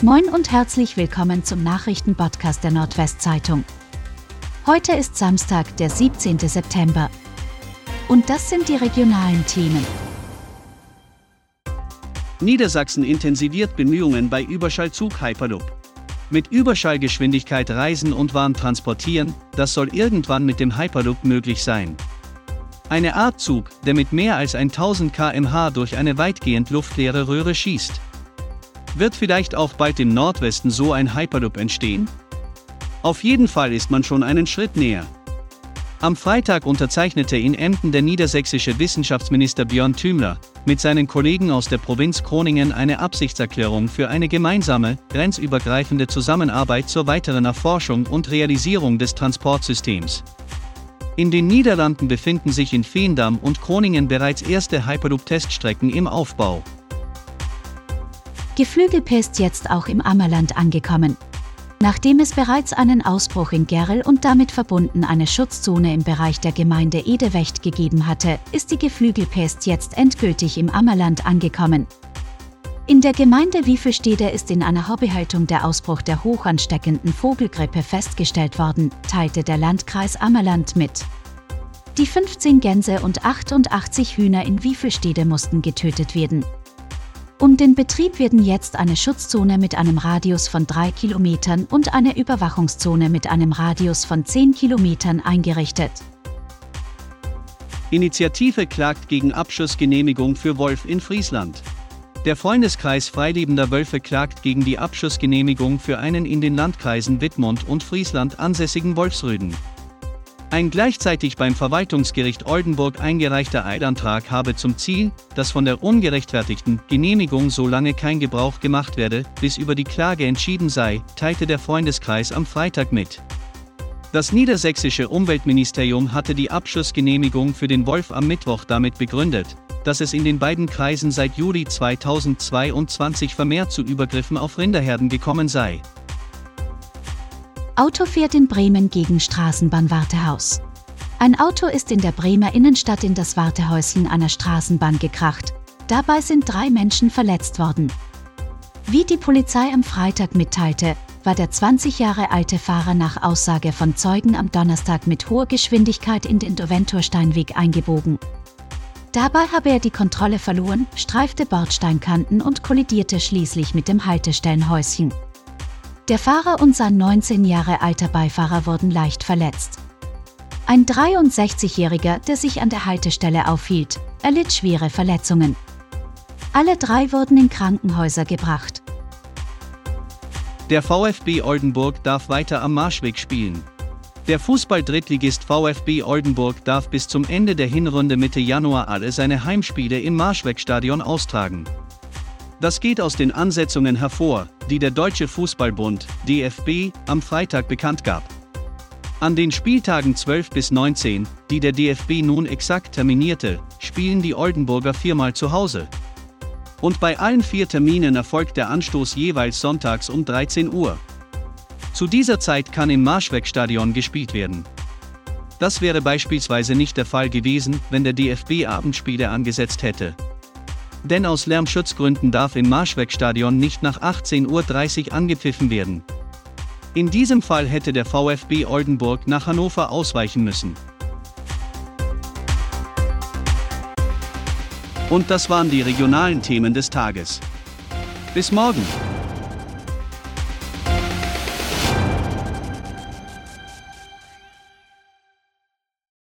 Moin und herzlich willkommen zum Nachrichtenpodcast der Nordwestzeitung. Heute ist Samstag, der 17. September. Und das sind die regionalen Themen. Niedersachsen intensiviert Bemühungen bei Überschallzug Hyperloop. Mit Überschallgeschwindigkeit reisen und Waren transportieren, das soll irgendwann mit dem Hyperloop möglich sein. Eine Art Zug, der mit mehr als 1000 km/h durch eine weitgehend luftleere Röhre schießt. Wird vielleicht auch bald im Nordwesten so ein Hyperloop entstehen? Auf jeden Fall ist man schon einen Schritt näher. Am Freitag unterzeichnete in Emden der niedersächsische Wissenschaftsminister Björn Thümler mit seinen Kollegen aus der Provinz Groningen eine Absichtserklärung für eine gemeinsame, grenzübergreifende Zusammenarbeit zur weiteren Erforschung und Realisierung des Transportsystems. In den Niederlanden befinden sich in Veendam und Groningen bereits erste Hyperloop-Teststrecken im Aufbau. Geflügelpest jetzt auch im Ammerland angekommen. Nachdem es bereits einen Ausbruch in Gerl und damit verbunden eine Schutzzone im Bereich der Gemeinde Edewecht gegeben hatte, ist die Geflügelpest jetzt endgültig im Ammerland angekommen. In der Gemeinde Wiefelstede ist in einer Hobbyhaltung der Ausbruch der hochansteckenden Vogelgrippe festgestellt worden, teilte der Landkreis Ammerland mit. Die 15 Gänse und 88 Hühner in Wiefelstede mussten getötet werden. Um den Betrieb werden jetzt eine Schutzzone mit einem Radius von 3 Kilometern und eine Überwachungszone mit einem Radius von 10 Kilometern eingerichtet. Initiative klagt gegen Abschussgenehmigung für Wolf in Friesland. Der Freundeskreis Freilebender Wölfe klagt gegen die Abschussgenehmigung für einen in den Landkreisen Wittmund und Friesland ansässigen Wolfsrüden. Ein gleichzeitig beim Verwaltungsgericht Oldenburg eingereichter Eilantrag habe zum Ziel, dass von der ungerechtfertigten Genehmigung so lange kein Gebrauch gemacht werde, bis über die Klage entschieden sei, teilte der Freundeskreis am Freitag mit. Das niedersächsische Umweltministerium hatte die Abschussgenehmigung für den Wolf am Mittwoch damit begründet, dass es in den beiden Kreisen seit Juli 2022 vermehrt zu Übergriffen auf Rinderherden gekommen sei. Auto fährt in Bremen gegen Straßenbahnwartehaus. Ein Auto ist in der Bremer Innenstadt in das Wartehäuschen einer Straßenbahn gekracht. Dabei sind drei Menschen verletzt worden. Wie die Polizei am Freitag mitteilte, war der 20 Jahre alte Fahrer nach Aussage von Zeugen am Donnerstag mit hoher Geschwindigkeit in den Doventursteinweg eingebogen. Dabei habe er die Kontrolle verloren, streifte Bordsteinkanten und kollidierte schließlich mit dem Haltestellenhäuschen. Der Fahrer und sein 19 Jahre alter Beifahrer wurden leicht verletzt. Ein 63-Jähriger, der sich an der Haltestelle aufhielt, erlitt schwere Verletzungen. Alle drei wurden in Krankenhäuser gebracht. Der VfB Oldenburg darf weiter am Marschweg spielen. Der Fußball-Drittligist VfB Oldenburg darf bis zum Ende der Hinrunde Mitte Januar alle seine Heimspiele im Marschwegstadion austragen. Das geht aus den Ansetzungen hervor, die der Deutsche Fußballbund, DFB, am Freitag bekannt gab. An den Spieltagen 12 bis 19, die der DFB nun exakt terminierte, spielen die Oldenburger viermal zu Hause. Und bei allen vier Terminen erfolgt der Anstoß jeweils sonntags um 13 Uhr. Zu dieser Zeit kann im Marschwegstadion gespielt werden. Das wäre beispielsweise nicht der Fall gewesen, wenn der DFB Abendspiele angesetzt hätte. Denn aus Lärmschutzgründen darf im Marschwegstadion nicht nach 18.30 Uhr angepfiffen werden. In diesem Fall hätte der VfB Oldenburg nach Hannover ausweichen müssen. Und das waren die regionalen Themen des Tages. Bis morgen!